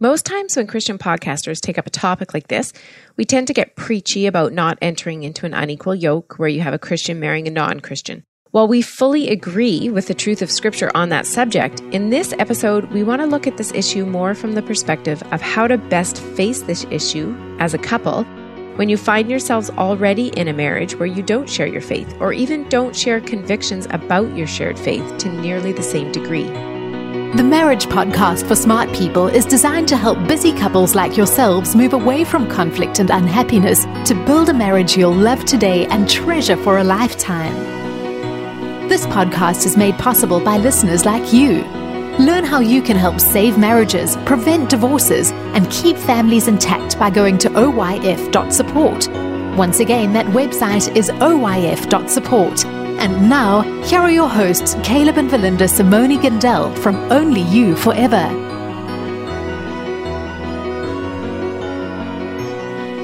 Most times when Christian podcasters take up a topic like this, we tend to get preachy about not entering into an unequal yoke where you have a Christian marrying a non Christian. While we fully agree with the truth of Scripture on that subject, in this episode, we want to look at this issue more from the perspective of how to best face this issue as a couple when you find yourselves already in a marriage where you don't share your faith or even don't share convictions about your shared faith to nearly the same degree. The Marriage Podcast for Smart People is designed to help busy couples like yourselves move away from conflict and unhappiness to build a marriage you'll love today and treasure for a lifetime. This podcast is made possible by listeners like you. Learn how you can help save marriages, prevent divorces, and keep families intact by going to oyf.support. Once again, that website is oyf.support. And now, here are your hosts, Caleb and Verlinda Simone Gandel from Only You Forever.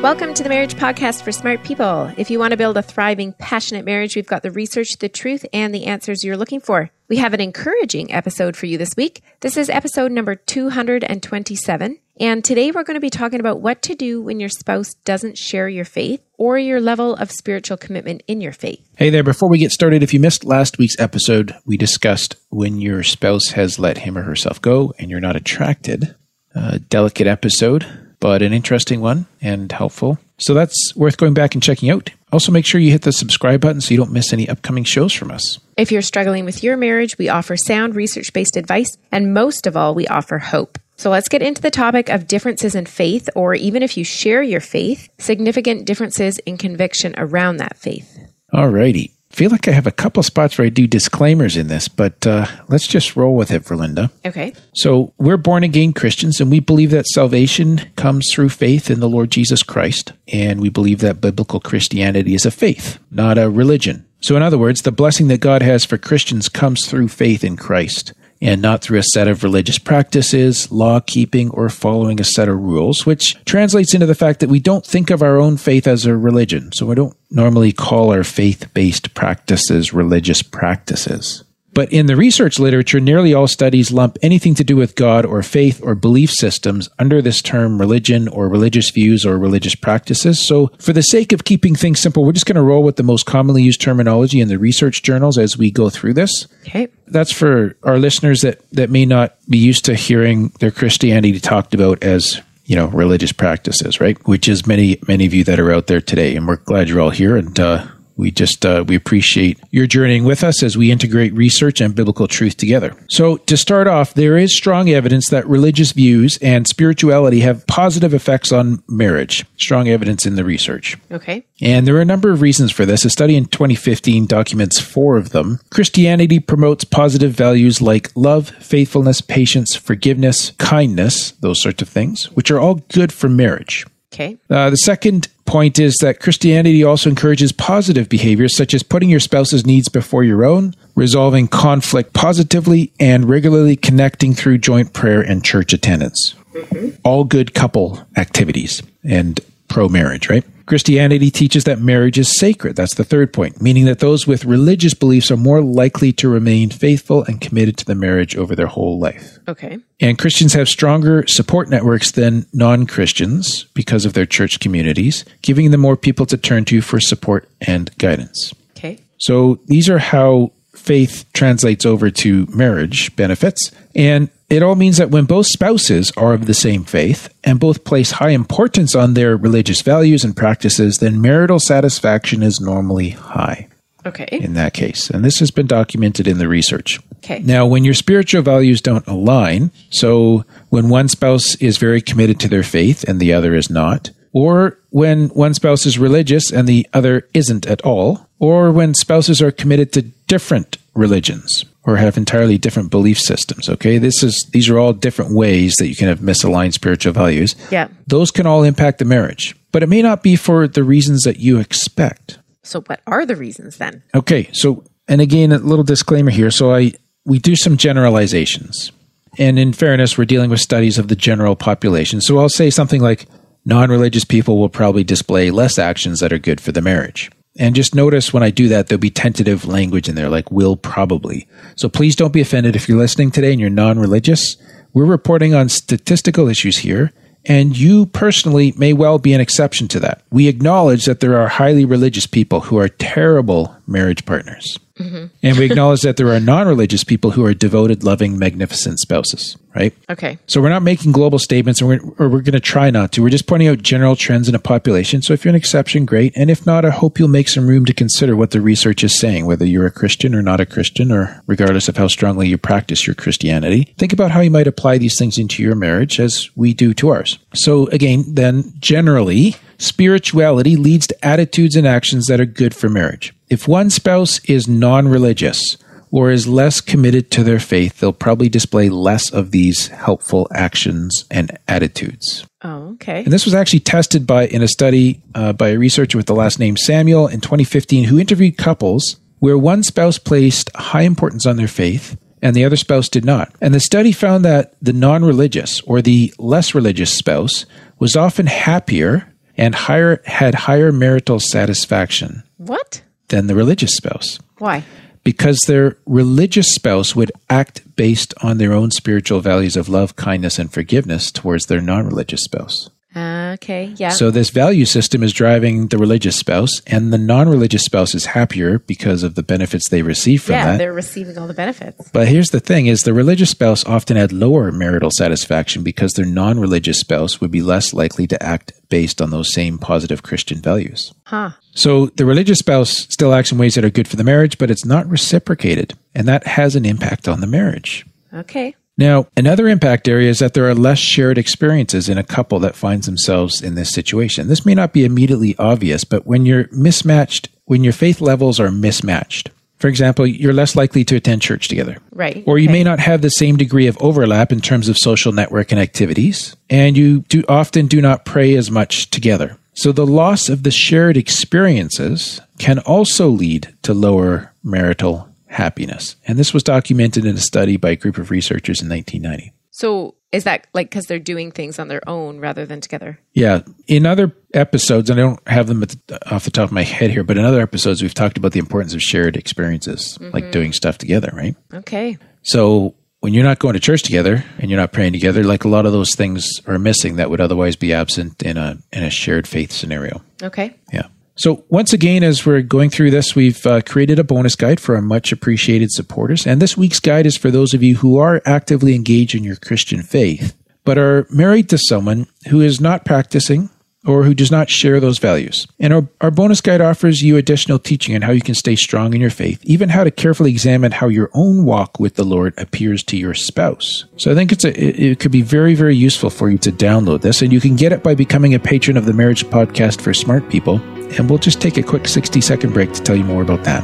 Welcome to the Marriage Podcast for Smart People. If you want to build a thriving, passionate marriage, we've got the research, the truth, and the answers you're looking for. We have an encouraging episode for you this week. This is episode number 227. And today we're going to be talking about what to do when your spouse doesn't share your faith or your level of spiritual commitment in your faith. Hey there, before we get started, if you missed last week's episode, we discussed when your spouse has let him or herself go and you're not attracted. A delicate episode, but an interesting one and helpful. So that's worth going back and checking out. Also, make sure you hit the subscribe button so you don't miss any upcoming shows from us. If you're struggling with your marriage, we offer sound research based advice, and most of all, we offer hope. So let's get into the topic of differences in faith, or even if you share your faith, significant differences in conviction around that faith. Alrighty. Feel like I have a couple spots where I do disclaimers in this, but uh, let's just roll with it, Verlinda. Okay. So we're born again Christians, and we believe that salvation comes through faith in the Lord Jesus Christ, and we believe that biblical Christianity is a faith, not a religion. So, in other words, the blessing that God has for Christians comes through faith in Christ and not through a set of religious practices, law keeping, or following a set of rules, which translates into the fact that we don't think of our own faith as a religion. So we don't normally call our faith based practices religious practices. But in the research literature, nearly all studies lump anything to do with God or faith or belief systems under this term religion or religious views or religious practices. So, for the sake of keeping things simple, we're just going to roll with the most commonly used terminology in the research journals as we go through this. Okay. That's for our listeners that, that may not be used to hearing their Christianity talked about as you know religious practices, right? Which is many many of you that are out there today, and we're glad you're all here. And uh, we just uh, we appreciate your journeying with us as we integrate research and biblical truth together. So to start off, there is strong evidence that religious views and spirituality have positive effects on marriage. Strong evidence in the research. Okay. And there are a number of reasons for this. A study in 2015 documents four of them. Christianity promotes positive values like love, faithfulness, patience, forgiveness, kindness, those sorts of things, which are all good for marriage. Okay. Uh, the second point is that Christianity also encourages positive behaviors such as putting your spouse's needs before your own, resolving conflict positively, and regularly connecting through joint prayer and church attendance. Mm-hmm. All good couple activities and pro marriage, right? Christianity teaches that marriage is sacred. That's the third point, meaning that those with religious beliefs are more likely to remain faithful and committed to the marriage over their whole life. Okay. And Christians have stronger support networks than non Christians because of their church communities, giving them more people to turn to for support and guidance. Okay. So these are how faith translates over to marriage benefits. And it all means that when both spouses are of the same faith and both place high importance on their religious values and practices, then marital satisfaction is normally high. Okay. In that case. And this has been documented in the research. Okay. Now, when your spiritual values don't align, so when one spouse is very committed to their faith and the other is not, or when one spouse is religious and the other isn't at all, or when spouses are committed to different religions or have entirely different belief systems okay? This is these are all different ways that you can have misaligned spiritual values. Yeah. those can all impact the marriage but it may not be for the reasons that you expect. So what are the reasons then? okay so and again a little disclaimer here. So i we do some generalizations and in fairness we're dealing with studies of the general population. So i'll say something like non-religious people will probably display less actions that are good for the marriage and just notice when I do that, there'll be tentative language in there, like will probably. So please don't be offended if you're listening today and you're non religious. We're reporting on statistical issues here, and you personally may well be an exception to that. We acknowledge that there are highly religious people who are terrible marriage partners. Mm-hmm. And we acknowledge that there are non religious people who are devoted, loving, magnificent spouses, right? Okay. So we're not making global statements, or we're, or we're going to try not to. We're just pointing out general trends in a population. So if you're an exception, great. And if not, I hope you'll make some room to consider what the research is saying, whether you're a Christian or not a Christian, or regardless of how strongly you practice your Christianity. Think about how you might apply these things into your marriage as we do to ours. So again, then generally, spirituality leads to attitudes and actions that are good for marriage. If one spouse is non religious or is less committed to their faith, they'll probably display less of these helpful actions and attitudes. Oh, okay. And this was actually tested by in a study uh, by a researcher with the last name Samuel in 2015 who interviewed couples where one spouse placed high importance on their faith and the other spouse did not. And the study found that the non religious or the less religious spouse was often happier and higher had higher marital satisfaction. What? than the religious spouse. Why? Because their religious spouse would act based on their own spiritual values of love, kindness, and forgiveness towards their non religious spouse. Uh, okay, yeah. So this value system is driving the religious spouse, and the non-religious spouse is happier because of the benefits they receive from yeah, that. they're receiving all the benefits. But here's the thing: is the religious spouse often had lower marital satisfaction because their non-religious spouse would be less likely to act based on those same positive Christian values. Huh. So the religious spouse still acts in ways that are good for the marriage, but it's not reciprocated, and that has an impact on the marriage. Okay. Now, another impact area is that there are less shared experiences in a couple that finds themselves in this situation. This may not be immediately obvious, but when you're mismatched, when your faith levels are mismatched, for example, you're less likely to attend church together. Right. Or you okay. may not have the same degree of overlap in terms of social network and activities, and you do often do not pray as much together. So the loss of the shared experiences can also lead to lower marital happiness. And this was documented in a study by a group of researchers in 1990. So is that like because they're doing things on their own rather than together? Yeah. In other episodes, and I don't have them the, off the top of my head here, but in other episodes, we've talked about the importance of shared experiences, mm-hmm. like doing stuff together, right? Okay. So when you're not going to church together and you're not praying together, like a lot of those things are missing that would otherwise be absent in a in a shared faith scenario. Okay. Yeah. So, once again, as we're going through this, we've uh, created a bonus guide for our much appreciated supporters. And this week's guide is for those of you who are actively engaged in your Christian faith, but are married to someone who is not practicing or who does not share those values. And our, our bonus guide offers you additional teaching on how you can stay strong in your faith, even how to carefully examine how your own walk with the Lord appears to your spouse. So I think it's a, it, it could be very, very useful for you to download this, and you can get it by becoming a patron of the Marriage Podcast for Smart People and we'll just take a quick 60 second break to tell you more about that.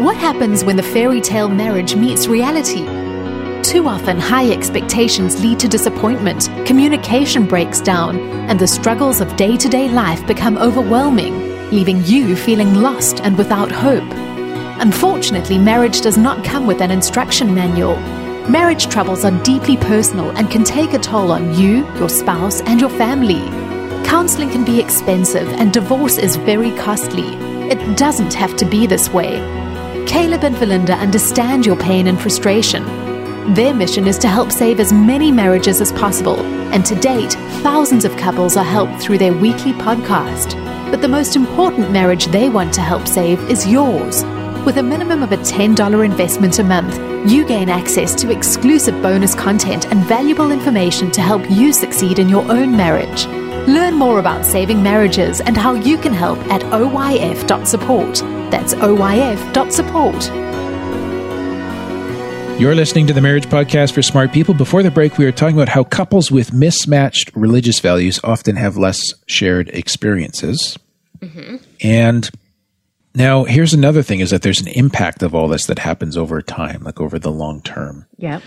What happens when the fairy tale marriage meets reality? Too often, high expectations lead to disappointment, communication breaks down, and the struggles of day to day life become overwhelming, leaving you feeling lost and without hope. Unfortunately, marriage does not come with an instruction manual. Marriage troubles are deeply personal and can take a toll on you, your spouse, and your family. Counseling can be expensive and divorce is very costly. It doesn't have to be this way. Caleb and Verlinda understand your pain and frustration. Their mission is to help save as many marriages as possible, and to date, thousands of couples are helped through their weekly podcast. But the most important marriage they want to help save is yours. With a minimum of a $10 investment a month, you gain access to exclusive bonus content and valuable information to help you succeed in your own marriage. Learn more about saving marriages and how you can help at oyf.support. That's oyf.support. You're listening to the Marriage Podcast for Smart People. Before the break, we were talking about how couples with mismatched religious values often have less shared experiences. Mm-hmm. And now here's another thing is that there's an impact of all this that happens over time, like over the long term. Yeah.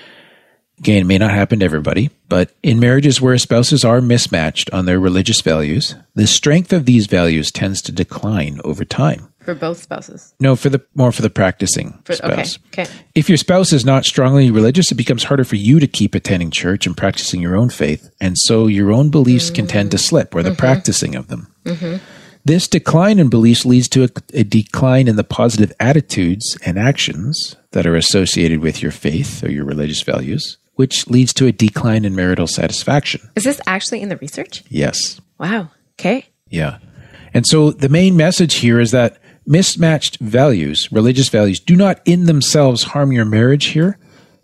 Again, it may not happen to everybody, but in marriages where spouses are mismatched on their religious values, the strength of these values tends to decline over time. For both spouses? No, for the more for the practicing for, spouse. Okay, okay. If your spouse is not strongly religious, it becomes harder for you to keep attending church and practicing your own faith, and so your own beliefs mm-hmm. can tend to slip, or the mm-hmm. practicing of them. Mm-hmm. This decline in beliefs leads to a, a, decline in the positive attitudes and actions that are associated with your faith or your religious values which leads to a decline in marital satisfaction. Is this actually in the research? Yes. Wow. Okay. Yeah. And so the main message here is that mismatched values, religious values, do not in themselves harm your marriage here.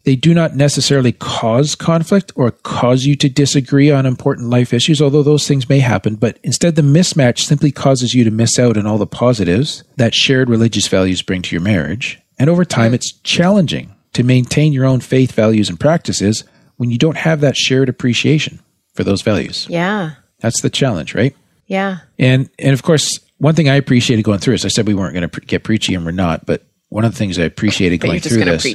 They do not necessarily cause conflict or cause you to disagree on important life issues, although those things may happen. But instead, the mismatch simply causes you to miss out on all the positives that shared religious values bring to your marriage. And over time, it's challenging to maintain your own faith values and practices when you don't have that shared appreciation for those values. Yeah. That's the challenge, right? Yeah. And and of course, one thing I appreciated going through is I said we weren't going to pre- get preachy, and we're not. But one of the things I appreciated going through this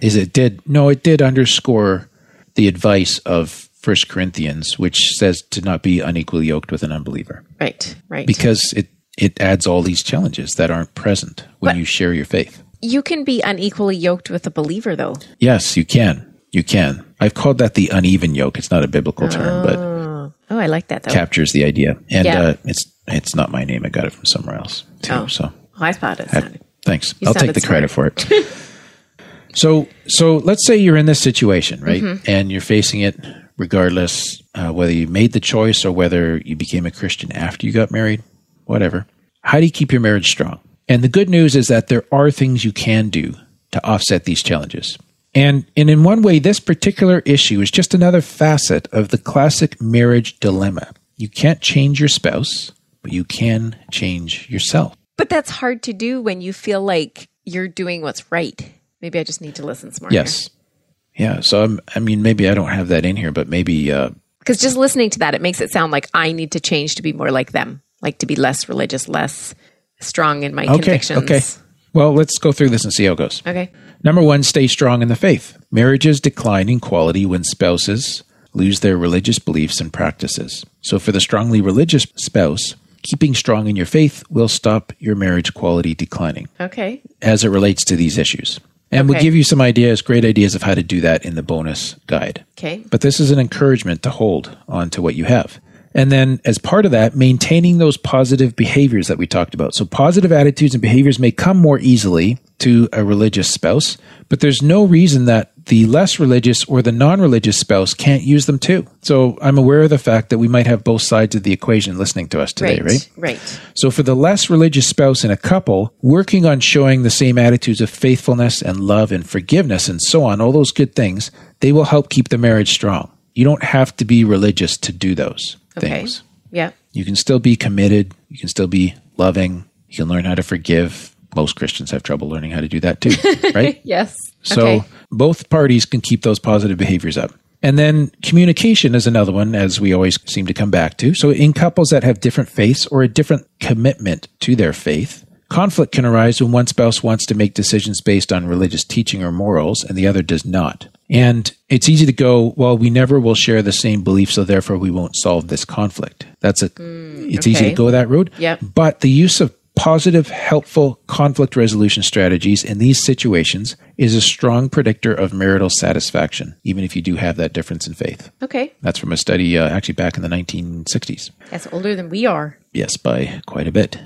is it did no, it did underscore the advice of First Corinthians, which says to not be unequally yoked with an unbeliever, Right. Right. because it it adds all these challenges that aren't present when But- you share your faith. you can be unequally yoked with a believer, though. Yes, you can. You can. I've called that the uneven yoke. It's not a biblical term, but Oh, oh I like that though. captures the idea. And Yeah. uh, it's it's not my name. I got it from somewhere else too. Oh. So Oh, I thought it sounded. Thanks. I'll take the credit for it. so, so let's say you're in this situation, right? Mm-hmm. And you're facing it regardless uh, whether you made the choice or whether you became a Christian after you got married, whatever. How do you keep your marriage strong? And the good news is that there are things you can do to offset these challenges. And, and in one way, this particular issue is just another facet of the classic marriage dilemma. You can't change your spouse, but you can change yourself. But that's hard to do when you feel like you're doing what's right. Maybe I just need to listen more. Yes. Yeah. So I'm, I mean, maybe I don't have that in here, but maybe. Uh, Because just listening to that, it makes it sound like I need to change to be more like them, like to be less religious, less strong in my okay. convictions. Okay. Well, let's go through this and see how it goes. Okay. Number one, stay strong in the faith. Marriages decline in quality when spouses lose their religious beliefs and practices. So, for the strongly religious spouse, keeping strong in your faith will stop your marriage quality declining Okay. as it relates to these issues. And we'll give you some ideas, great ideas of how to do that in the bonus guide. Okay. But this is an encouragement to hold on to what you have. And then, as part of that, maintaining those positive behaviors that we talked about. So, positive attitudes and behaviors may come more easily to a religious spouse, but there's no reason that the less religious or the non religious spouse can't use them too. So, I'm aware of the fact that we might have both sides of the equation listening to us today, Right. right? Right. So, for the less religious spouse in a couple, working on showing the same attitudes of faithfulness and love and forgiveness and so on, all those good things, they will help keep the marriage strong. You don't have to be religious to do those Okay. things. Yeah. You can still be committed, you can still be loving, you can learn how to forgive. Most Christians have trouble learning how to do that too, right? Yes. So okay. both parties can keep those positive behaviors up. And then communication is another one, as we always seem to come back to. So in couples that have different faiths or a different commitment to their faith, conflict can arise when one spouse wants to make decisions based on religious teaching or morals and the other does not. And it's easy to go, well, we never will share the same belief, so therefore we won't solve this conflict. That's a, mm, it's easy to go that route. Yep. But the use of positive, helpful conflict resolution strategies in these situations is a strong predictor of marital satisfaction, even if you do have that difference in faith. Okay. That's from a study uh, actually back in the 1960s. That's older than we are. Yes, by quite a bit.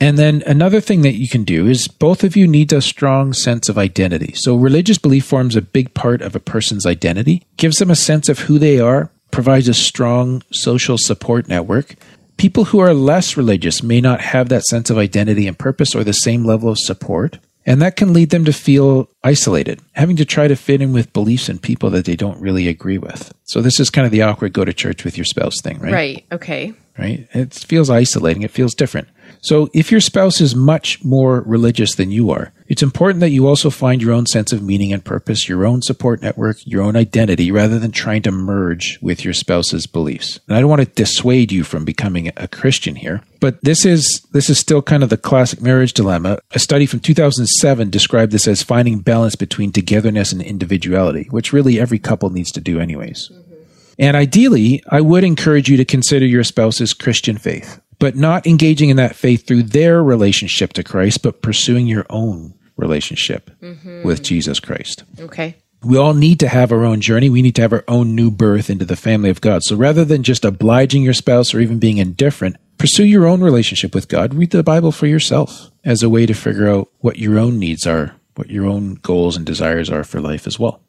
And then another thing that you can do is both of you need a strong sense of identity. So religious belief forms a big part of a person's identity, gives them a sense of who they are, provides a strong social support network. People who are less religious may not have that sense of identity and purpose or the same level of support. And that can lead them to feel isolated, having to try to fit in with beliefs and people that they don't really agree with. So this is kind of the awkward go to church with your spouse thing, right? Right. Okay. right? It feels isolating. It feels different. So if your spouse is much more religious than you are, it's important that you also find your own sense of meaning and purpose, your own support network, your own identity, rather than trying to merge with your spouse's beliefs. And I don't want to dissuade you from becoming a Christian here, but this is this is still kind of the classic marriage dilemma. A study from 2007 described this as finding balance between togetherness and individuality, which really every couple needs to do anyways. Mm-hmm. And ideally, I would encourage you to consider your spouse's Christian faith, but not engaging in that faith through their relationship to Christ, but pursuing your own relationship with Jesus Christ. Okay. We all need to have our own journey. We need to have our own new birth into the family of God. So rather than just obliging your spouse or even being indifferent, pursue your own relationship with God. Read the Bible for yourself as a way to figure out what your own needs are, what your own goals and desires are for life as well.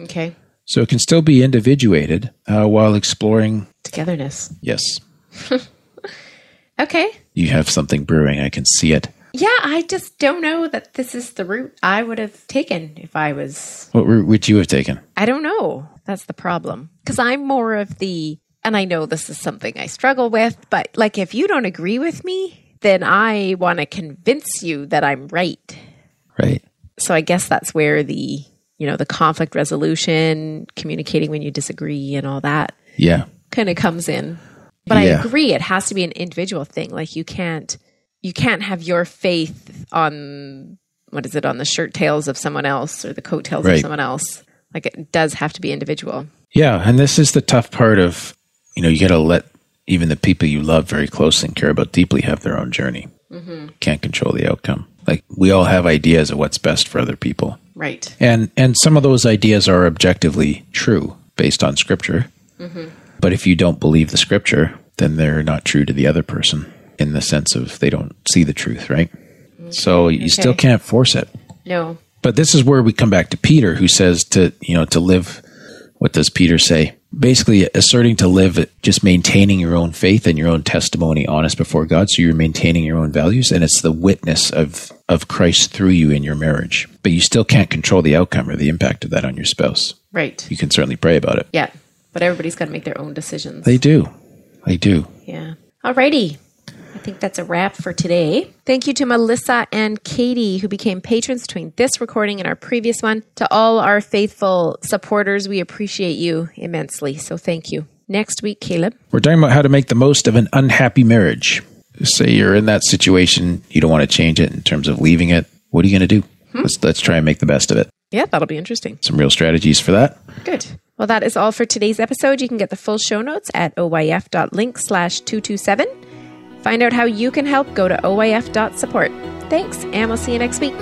Okay. So it can still be individuated uh, while exploring. Togetherness. Yes. Okay. You have something brewing. I can see it. Yeah, I just don't know that this is the route I would have taken if I was. What route would you have taken? I don't know. That's the problem. Because I'm more of the, and I know this is something I struggle with, but like if you don't agree with me, then I want to convince you that I'm right. Right. So I guess that's where the, you know, the conflict resolution, communicating when you disagree and all that Yeah. kind of comes in. But Yeah. I agree it has to be an individual thing. Like you can't you can't have your faith on what is it on the shirt tails of someone else or the coattails Right. of someone else. Like it does have to be individual. Yeah. And this is the tough part of, you know, you got to let even the people you love very closely and care about deeply have their own journey. Mm-hmm. Can't control the outcome. Like we all have ideas of what's best for other people. Right. And and some of those ideas are objectively true based on scripture. Mm-hmm. But if you don't believe the scripture, then they're not true to the other person in the sense of they don't see the truth, right? Mm-hmm. So you still can't force it. No. But this is where we come back to Peter, who says to, you know, to live, what does Peter say? Basically asserting to live just maintaining your own faith and your own testimony honest before God. So you're maintaining your own values and it's the witness of, of Christ through you in your marriage. But you still can't control the outcome or the impact of that on your spouse. Right. You can certainly pray about it. Yeah. But everybody's got to make their own decisions. They do. They do. Yeah. Alrighty. I think that's a wrap for today. Thank you to Melissa and Katie, who became patrons between this recording and our previous one. To all our faithful supporters, we appreciate you immensely. So thank you. Next week, Caleb. We're talking about how to make the most of an unhappy marriage. Say you're in that situation, you don't want to change it in terms of leaving it. What are you going to do? Hmm? Let's let's try and make the best of it. Yeah, that'll be interesting. Some real strategies for that. Good. Well, that is all for today's episode. You can get the full show notes at oyf.link slash 227. Find out how you can help. Go to oyf.support. Thanks, and we'll see you next week.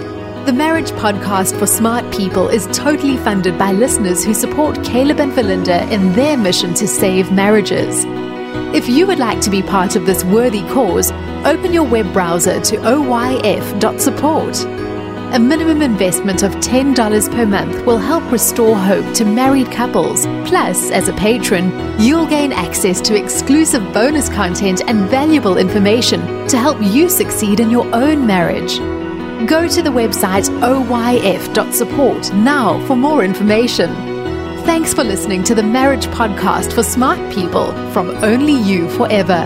The Marriage Podcast for Smart People is totally funded by listeners who support Caleb and Verlinda in their mission to save marriages. If you would like to be part of this worthy cause, open your web browser to oyf.support. A minimum investment of $10 per month will help restore hope to married couples. Plus, as a patron, you'll gain access to exclusive bonus content and valuable information to help you succeed in your own marriage. Go to the website oyf.support now for more information. Thanks for listening to the Marriage Podcast for Smart People from Only You Forever.